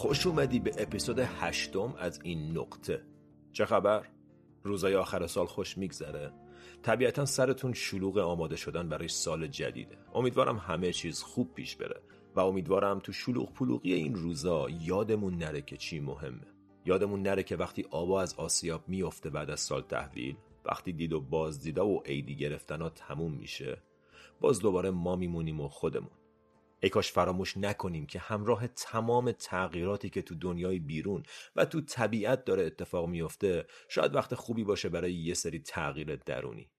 خوش اومدی به اپیزود هشتم از این نقطه چه خبر؟ روزای آخر سال خوش میگذره؟ طبیعتا سرتون شلوغ آماده شدن برای سال جدیده امیدوارم همه چیز خوب پیش بره و امیدوارم تو شلوغ پلوغی این روزا یادمون نره که چی مهمه یادمون نره که وقتی آبا از آسیاب میفته بعد از سال تحویل وقتی دید و بازدیدا و عیدی گرفتن ها تموم میشه باز دوباره ما میمونیم و خودمون ای کاش فراموش نکنیم که همراه تمام تغییراتی که تو دنیای بیرون و تو طبیعت داره اتفاق میفته شاید وقت خوبی باشه برای یه سری تغییر درونی.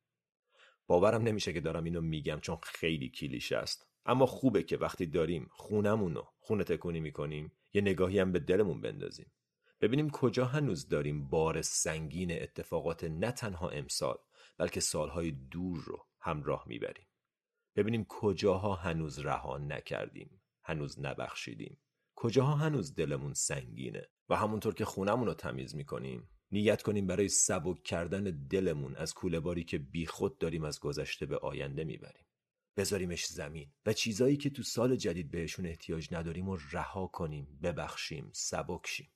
باورم نمیشه که دارم اینو میگم چون خیلی کلیشه است. اما خوبه که وقتی داریم خونمون رو خونه تکونی می‌کنیم یه نگاهی هم به دلمون بندازیم. ببینیم کجا هنوز داریم بار سنگین اتفاقات نه تنها امسال بلکه سالهای دور رو همراه می‌بریم. ببینیم کجاها هنوز رها نکردیم هنوز نبخشیدیم. کجاها هنوز دلمون سنگینه و همونطور که خونمون رو تمیز می‌کنیم. نیت کنیم برای سبک کردن دلمون از کوله که بیخود داریم از گذشته به آینده می‌بریم. بذاریمش زمین و چیزایی که تو سال جدید بهشون احتیاج نداریم و رها کنیم ببخشیم سبک شیم.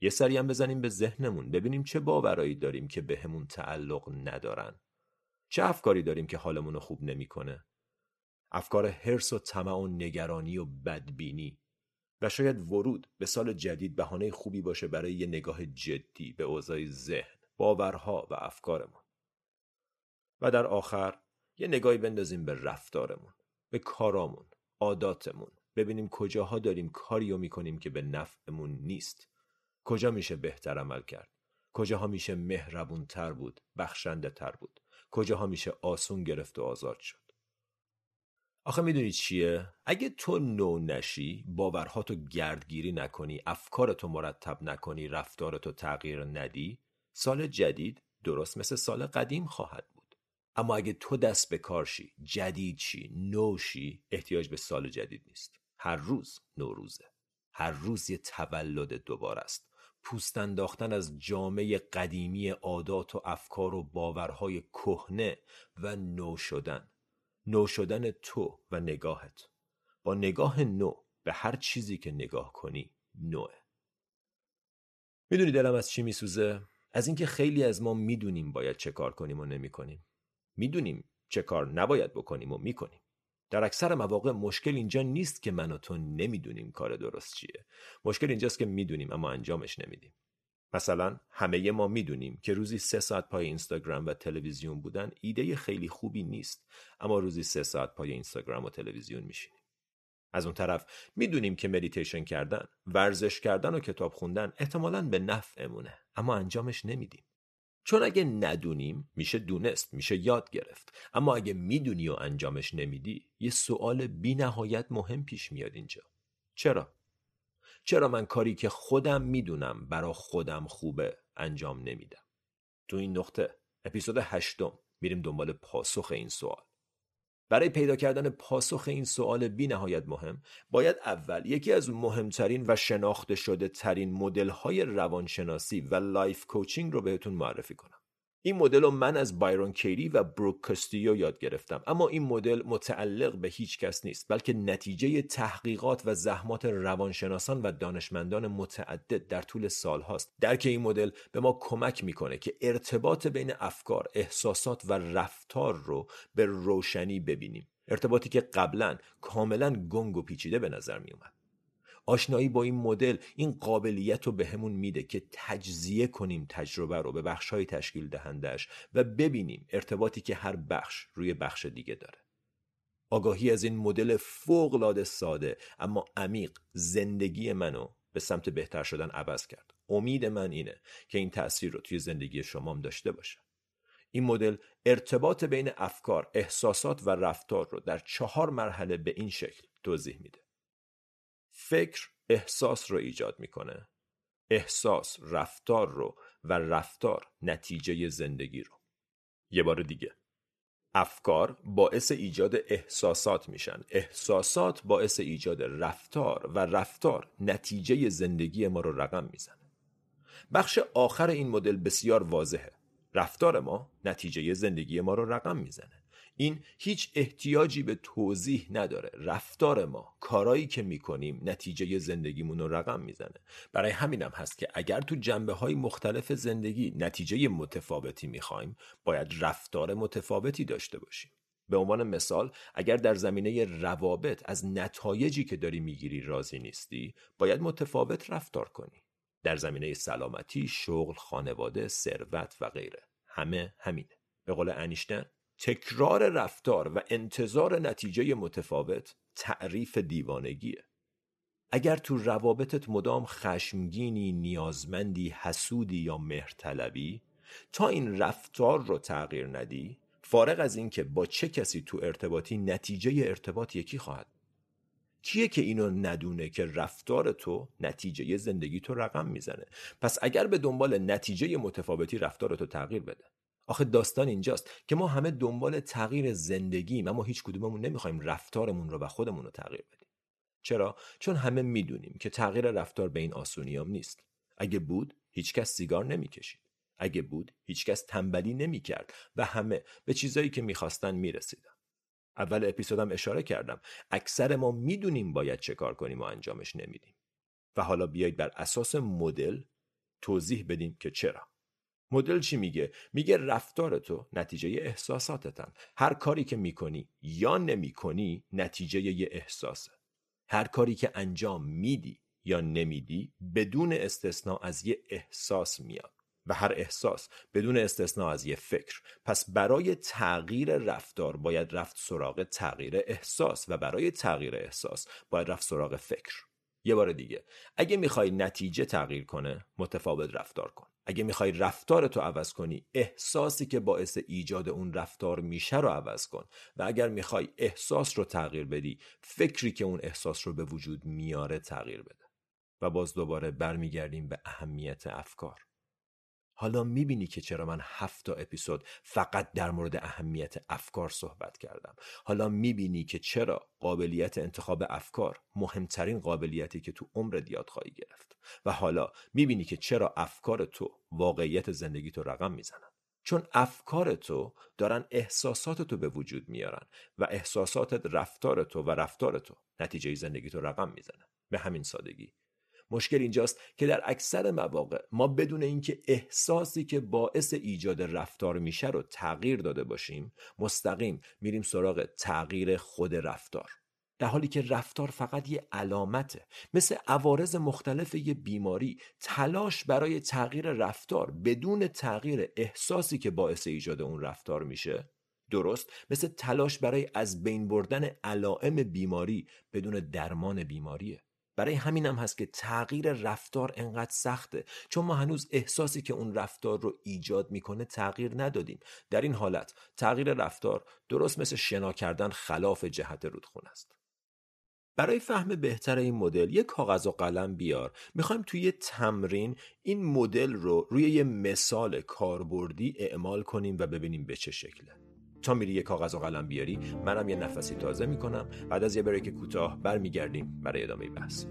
یه سری هم بزنیم به ذهنمون ببینیم چه باورایی داریم که بهمون تعلق ندارن. چه افکاری داریم که حالمون رو خوب نمی‌کنه؟ افکار حرس و طمع و نگرانی و بدبینی. و شاید ورود به سال جدید بهانه خوبی باشه برای یه نگاه جدی به اوضاع ذهن باورها و افکارمون. و در آخر یه نگاهی بندازیم به رفتارمون به کارامون عاداتمون. ببینیم کجاها داریم کاریو می‌کنیم که به نفعمون نیست. کجا میشه بهتر عمل کرد؟ کجاها میشه مهربون تر بود بخشنده تر بود؟ کجاها میشه آسون گرفت و آزاد شد. آخه می‌دونی چیه؟ اگه تو نو نشی باورهاتو گردگیری نکنی افکارتو مرتب نکنی رفتارتو تغییر ندی سال جدید درست مثل سال قدیم خواهد بود. اما اگه تو دست به کار شی جدید شی نو شی احتیاج به سال جدید نیست. هر روز نوروزه. هر روز یه تولد دوباره است. پوست انداختن از جامعه قدیمی عادات و افکار و باورهای کهنه و نو شدن. نو شدن تو و نگاهت. با نگاه نو به هر چیزی که نگاه کنی نوه. می‌دونی دلم از چی میسوزه؟ از اینکه خیلی از ما می‌دونیم باید چه کار کنیم و نمی‌کنیم. می‌دونیم چه کار نباید بکنیم و می‌کنیم. در اکثر مواقع مشکل اینجا نیست که من و تو نمی‌دونیم کار درست چیه. مشکل اینجاست که می‌دونیم اما انجامش نمیدیم. مثلا همه ما می‌دونیم که روزی سه ساعت پای اینستاگرام و تلویزیون بودن ایده خیلی خوبی نیست اما روزی سه ساعت پای اینستاگرام و تلویزیون میشینیم. از اون طرف می‌دونیم که مدیتیشن کردن ورزش کردن و کتاب خوندن احتمالا به نفعمونه اما انجامش نمیدیم. چون اگه ندونیم میشه دونست میشه یاد گرفت. اما اگه می‌دونی و انجامش نمیدی یه سوال بی نهایت مهم پیش میاد اینجا. چرا؟ چرا من کاری که خودم می‌دونم برا خودم خوبه انجام نمیدم؟ تو این نقطه اپیزود هشتم. میریم دنبال پاسخ این سوال. برای پیدا کردن پاسخ این سوال بی نهایت مهم باید اول یکی از مهمترین و شناخته شده ترین مدل های روانشناسی و life coaching رو بهتون معرفی کنم. این مدل رو من از بایرون کیری و بروک کاستیلو یاد گرفتم. اما این مدل متعلق به هیچ کس نیست بلکه نتیجه تحقیقات و زحمات روانشناسان و دانشمندان متعدد در طول سال هاست. درک این مدل به ما کمک می‌کنه که ارتباط بین افکار احساسات و رفتار رو به روشنی ببینیم. ارتباطی که قبلا کاملا گنگ و پیچیده به نظر می اومد. آشنایی با این مدل این قابلیت رو بهمون میده که تجزیه کنیم تجربه رو به های تشکیل دهندش و ببینیم ارتباطی که هر بخش روی بخش دیگه داره. آگاهی از این مدل فوق ساده اما عمیق زندگی منو به سمت بهتر شدن عوض کرد. امید من اینه که این تاثیر رو توی زندگی شمام داشته باشه. این مدل ارتباط بین افکار، احساسات و رفتار رو در چهار مرحله به این شکل توضیح میده. فکر احساس رو ایجاد می‌کنه. احساس رفتار رو و رفتار نتیجه زندگی رو. یه بار دیگه. افکار باعث ایجاد احساسات میشن. احساسات باعث ایجاد رفتار و رفتار نتیجه زندگی ما رو رقم می‌زنه. بخش آخر این مدل بسیار واضحه. رفتار ما نتیجه زندگی ما رو رقم می‌زنه. این هیچ احتیاجی به توضیح نداره. رفتار ما کارایی که می‌کنیم نتیجه زندگیمون رو رقم می‌زنه. برای همینم هست که اگر تو جنبه های مختلف زندگی نتیجه متفاوتی می‌خوایم باید رفتار متفاوتی داشته باشیم. به عنوان مثال اگر در زمینه روابط از نتایجی که داری می‌گیری راضی نیستی باید متفاوت رفتار کنی. در زمینه سلامتی شغل خانواده ثروت و غیره. همه همینه. به قول انیشتن تکرار رفتار و انتظار نتیجه متفاوت تعریف دیوانگیه. اگر تو روابطت مدام خشمگینی، نیازمندی، حسودی یا مهرطلبی تا این رفتار رو تغییر ندی فارغ از اینکه با چه کسی تو ارتباطی نتیجه ارتباط یکی خواهد. کیه که اینو ندونه که رفتار تو نتیجه زندگی تو رقم می‌زنه؟ پس اگر به دنبال نتیجه متفاوتی رفتار تو تغییر بده. آخه داستان اینجاست که ما همه دنبال تغییر زندگیم اما هیچ کدوممون نمی‌خوایم رفتارمون رو و خودمون رو تغییر بدیم. چرا؟ چون همه می‌دونیم که تغییر رفتار به این آسونیام نیست. اگه بود هیچکس سیگار نمی‌کشید. اگه بود هیچکس تنبلی نمی‌کرد و همه به چیزایی که می‌خواستن می‌رسیدن. اول اپیزودم اشاره کردم. اکثر ما می‌دونیم باید چه کار کنیم و انجامش نمیدیم. و حالا بیایید بر اساس مدل توضیح بدیم که چرا. مدل چی میگه؟ میگه رفتار تو نتیجه احساساتتن. هر کاری که می‌کنی یا نمی‌کنی نتیجه یه احساسه. هر کاری که انجام میدی یا نمیدی بدون استثنا از یه احساس میاد. و هر احساس بدون استثنا از یه فکر. پس برای تغییر رفتار باید رفت سراغ تغییر احساس و برای تغییر احساس باید رفت سراغ فکر. یه بار دیگه. اگه می‌خوای نتیجه تغییر کنه متفاوت رفتار کن. اگه می‌خوای رفتارتو عوض کنی احساسی که باعث ایجاد اون رفتار میشه رو عوض کن. و اگر می‌خوای احساس رو تغییر بدی فکری که اون احساس رو به وجود میاره تغییر بده. و باز دوباره برمیگردیم به اهمیت افکار. حالا می‌بینی که چرا من هفت تا اپیزود فقط در مورد اهمیت افکار صحبت کردم. حالا می‌بینی که چرا قابلیت انتخاب افکار مهمترین قابلیتی که تو عمر یاد خواهی گرفت. و حالا می‌بینی که چرا افکار تو واقعیت زندگی تو رقم می‌زنن. چون افکار تو دارن احساسات تو به وجود میارن و احساسات رفتار تو و رفتار تو نتیجه زندگی تو رقم می‌زنن به همین سادگی. مشکل اینجاست که در اکثر مواقع ما بدون اینکه احساسی که باعث ایجاد رفتار میشه رو تغییر داده باشیم مستقیم میریم سراغ تغییر خود رفتار. در حالی که رفتار فقط یه علامته مثل عوارض مختلف یه بیماری تلاش برای تغییر رفتار بدون تغییر احساسی که باعث ایجاد اون رفتار میشه درست مثل تلاش برای از بین بردن علائم بیماری بدون درمان بیماریه. برای همینم هست که تغییر رفتار انقدر سخته. چون ما هنوز احساسی که اون رفتار رو ایجاد می‌کنه تغییر ندادیم. در این حالت تغییر رفتار درست مثل شنا کردن خلاف جهت رودخونه است. برای فهم بهتر این مدل یه کاغذ و قلم بیار. می‌خوایم توی یه تمرین این مدل رو روی یه مثال کاربردی اعمال کنیم و ببینیم به چه شکله. تا میری یه کاغذ و قلم بیاری منم یه نفسی تازه می‌کنم. بعد از یه break کوتاه برمیگردیم برای ادامه بحث.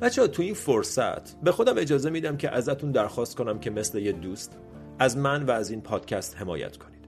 البته تو این فرصت به خودم اجازه میدم که ازتون درخواست کنم که مثل یه دوست از من و از این پادکست حمایت کنید.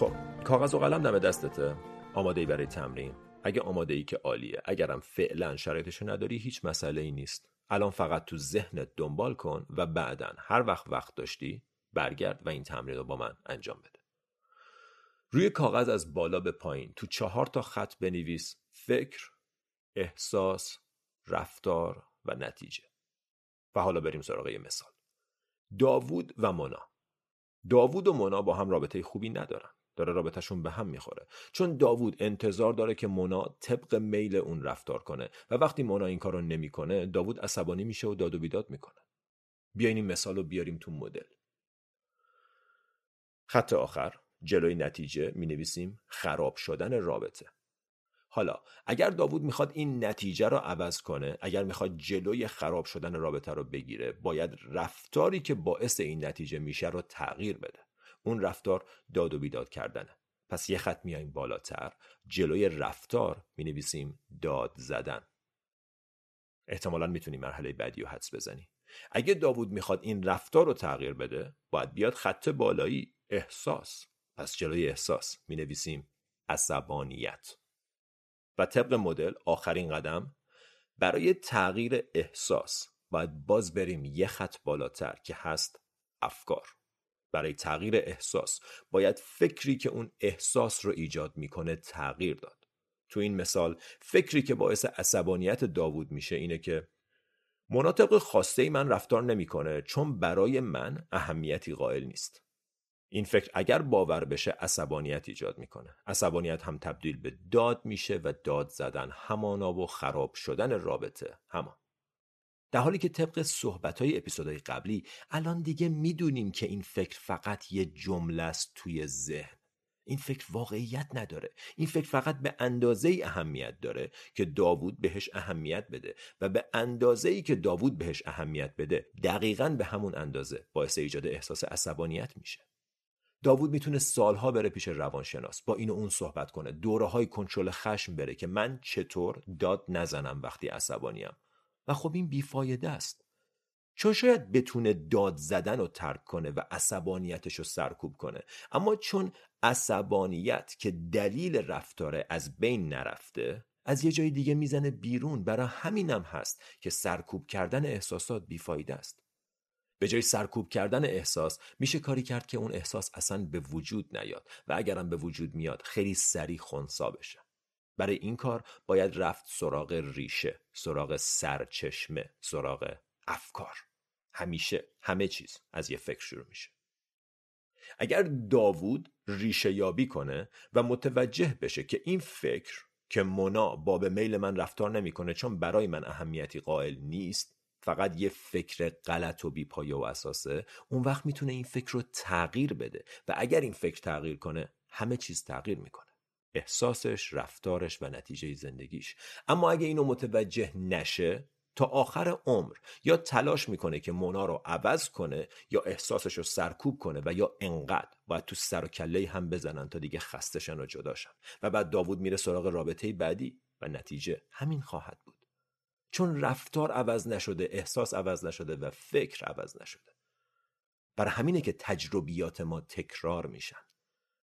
خب کاغذ و قلم دم دستته. آماده ای برای تمرین. اگه آماده ای که عالیه. اگرم فعلا شرایطشو نداری هیچ مسئله ای نیست. الان فقط تو ذهنت دنبال کن و بعدا هر وقت وقت داشتی برگرد و این تمرین رو با من انجام بده. روی کاغذ از بالا به پایین. تو چهار تا خط بنویس. فکر احساس رفتار و نتیجه. و حالا بریم سراغ یه مثال. داوود و مونا. داوود و مونا با هم رابطه خوبی ندارن. داره رابطهشون به هم می‌خوره. چون داوود انتظار داره که مونا طبق میل اون رفتار کنه و وقتی مونا این کارو نمی‌کنه داوود عصبانی میشه و داد و بیداد می‌کنه. بیاین این مثال رو بیاریم تو مدل. خط آخر جلوی نتیجه می نویسیم خراب شدن رابطه. حالا اگر داوود می‌خواد این نتیجه رو عوض کنه اگر می‌خواد جلوی خراب شدن رابطه رو بگیره باید رفتاری که باعث این نتیجه میشه رو تغییر بده. اون رفتار داد و بیداد کردنه. پس یه خط میایم بالاتر. جلوی رفتار می نویسیم داد زدن. احتمالا می‌تونی مرحله بعدی رو حدس بزنی اگه داوود می‌خواد این رفتار رو تغییر بده باید بیاد خط بالایی احساس. پس جلوی احساس می نویسیم عصبانیت. و طبق مدل آخرین قدم برای تغییر احساس باید باز بریم یه خط بالاتر که هست افکار. برای تغییر احساس باید فکری که اون احساس رو ایجاد می‌کنه تغییر داد. تو این مثال فکری که باعث عصبانیت داوود میشه اینه که مناطق خواسته من رفتار نمی‌کنه چون برای من اهمیتی قائل نیست. این فکر اگر باور بشه عصبانیت ایجاد می‌کنه. عصبانیت هم تبدیل به داد میشه و داد زدن همانا و خراب شدن رابطه. همان. در حالی که طبق صحبت های اپیزودهای قبلی الان دیگه می‌دونیم که این فکر فقط یه جمله است توی ذهن. این فکر واقعیت نداره. این فکر فقط به اندازه اهمیت داره که داوود بهش اهمیت بده و به اندازه ای که داوود بهش اهمیت بده دقیقا به همون اندازه باعث ایجاد احساس عصبانیت میشه. داوود می‌تونه سالها بره پیش روانشناس با این و اون صحبت کنه. دوره های کنترل خشم بره که من چطور داد نزنم وقتی عصبانیم. و خب این بیفایده است. چون شاید بتونه داد زدن رو ترک کنه و عصبانیتش رو سرکوب کنه. اما چون عصبانیت که دلیل رفتاره از بین نرفته از یه جای دیگه می‌زنه بیرون. برای همینم هست که سرکوب کردن احساسات بیفایده است. به جای سرکوب کردن احساس میشه کاری کرد که اون احساس اصلا به وجود نیاد و اگرم به وجود میاد خیلی سریع خونسا بشه. برای این کار باید رفت سراغ ریشه سراغ سرچشمه سراغ افکار. همیشه همه چیز از یه فکر شروع میشه. اگر داوود ریشه یابی کنه و متوجه بشه که این فکر که مونا با به میل من رفتار نمی‌کنه چون برای من اهمیتی قائل نیست فقط یه فکر غلط و بیپایه و اساسه اون وقت می‌تونه این فکر رو تغییر بده و اگر این فکر تغییر کنه همه چیز تغییر می‌کنه. احساسش، رفتارش و نتیجه زندگیش. اما اگه اینو متوجه نشه تا آخر عمر یا تلاش می‌کنه که مونا رو عوض کنه یا احساسش رو سرکوب کنه و یا انقدر باید تو سر و کله هم بزنن تا دیگه خستشن و جداشن و بعد داوود میره سراغ رابطه بعدی و نتیجه همین خواهد بود. چون رفتار عوض نشده احساس عوض نشده و فکر عوض نشده. برای همینه که تجربیات ما تکرار میشن.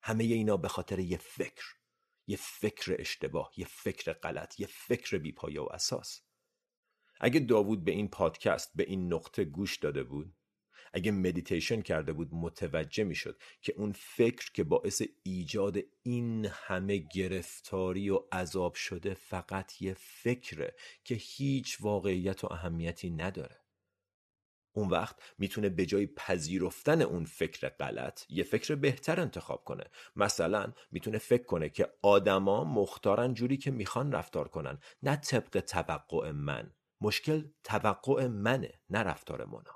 همه اینا به خاطر یه فکر. یه فکر اشتباه یه فکر غلط یه فکر بیپایه و اساس. اگه داوود به این پادکست به این نقطه گوش داده بود اگه مدیتیشن کرده بود متوجه می‌شد که اون فکر که باعث ایجاد این همه گرفتاری و عذاب شده فقط یه فکره که هیچ واقعیت و اهمیتی نداره. اون وقت می‌تونه به جای پذیرفتن اون فکر غلط یه فکر بهتر انتخاب کنه. مثلا می‌تونه فکر کنه که آدما مختارن جوری که می‌خوان رفتار کنن نه طبق توقع من. مشکل توقع منه نه رفتار منا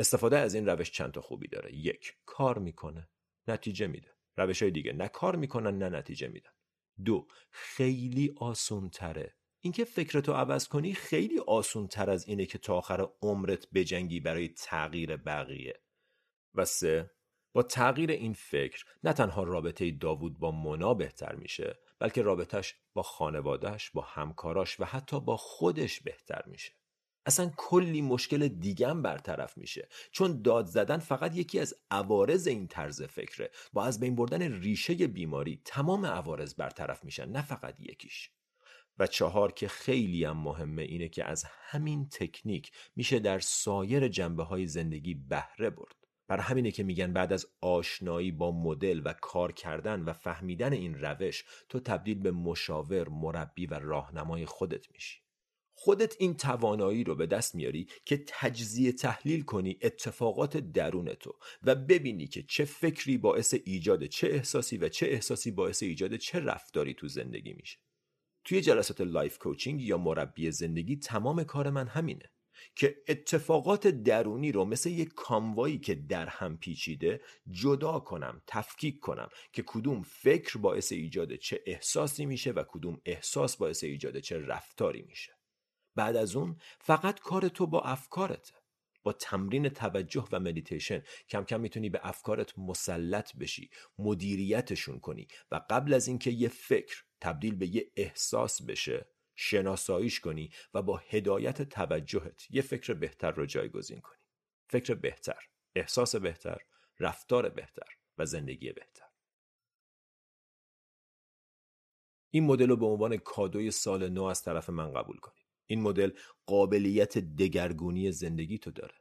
استفاده از این روش چند تا خوبی داره. یک کار می‌کنه. نتیجه میده. روش های دیگه. نه کار می‌کنن نه نتیجه میدن. دو خیلی آسون تره اینکه فکرتو عوض کنی خیلی آسون تر از اینه که تا آخر عمرت بجنگی برای تغییر بقیه. و سه با تغییر این فکر نه تنها رابطه داوود با مونا بهتر میشه بلکه رابطهش با خانوادهش با همکاراش و حتی با خودش بهتر میشه. اصلا کلی مشکل دیگم برطرف میشه. چون داد زدن فقط یکی از عوارض این طرز فکره. با از بین بردن ریشه بیماری تمام عوارض برطرف میشن نه فقط یکیش. و چهار که خیلی هم مهمه اینه که از همین تکنیک میشه در سایر جنبه های زندگی بهره برد. برا همینه که میگن بعد از آشنایی با مدل و کار کردن و فهمیدن این روش تو تبدیل به مشاور، مربی و راهنمای خودت میشی. خودت این توانایی رو به دست میاری که تجزیه تحلیل کنی اتفاقات درون تو و ببینی که چه فکری باعث ایجاد چه احساسی و چه احساسی باعث ایجاد چه رفتاری تو زندگی میشه. توی جلسات life coaching یا مربی زندگی تمام کار من همینه. که اتفاقات درونی رو مثل یک کاموایی که در هم پیچیده جدا کنم تفکیک کنم که کدوم فکر باعث ایجاد چه احساسی میشه و کدوم احساس باعث ایجاد چه رفتاری میشه بعد از اون فقط کار تو با افکارته با تمرین توجه و مدیتیشن کم کم می‌تونی به افکارت مسلط بشی مدیریتشون کنی و قبل از اینکه یه فکر تبدیل به یه احساس بشه شناساییش کنی و با هدایت توجهت یه فکر بهتر رو جایگزین کنی. فکر بهتر احساس بهتر رفتار بهتر و زندگی بهتر. این مدل رو به عنوان کادوی سال نو از طرف من قبول کنید این مدل قابلیت دگرگونی زندگی تو داره.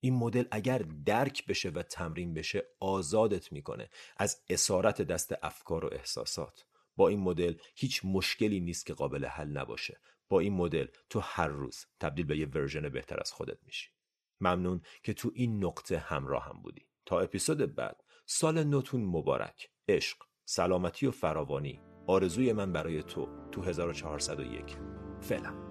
این مدل اگر درک بشه و تمرین بشه آزادت می‌کنه از اسارت دست افکار و احساسات. با این مدل هیچ مشکلی نیست که قابل حل نباشه. با این مدل تو هر روز تبدیل به یه ورژن بهتر از خودت میشی. ممنون که تو این نقطه همراه هم بودی. تا اپیزود بعد سال نوتون مبارک. عشق سلامتی و فراوانی آرزوی من برای تو تو 1401 فعلا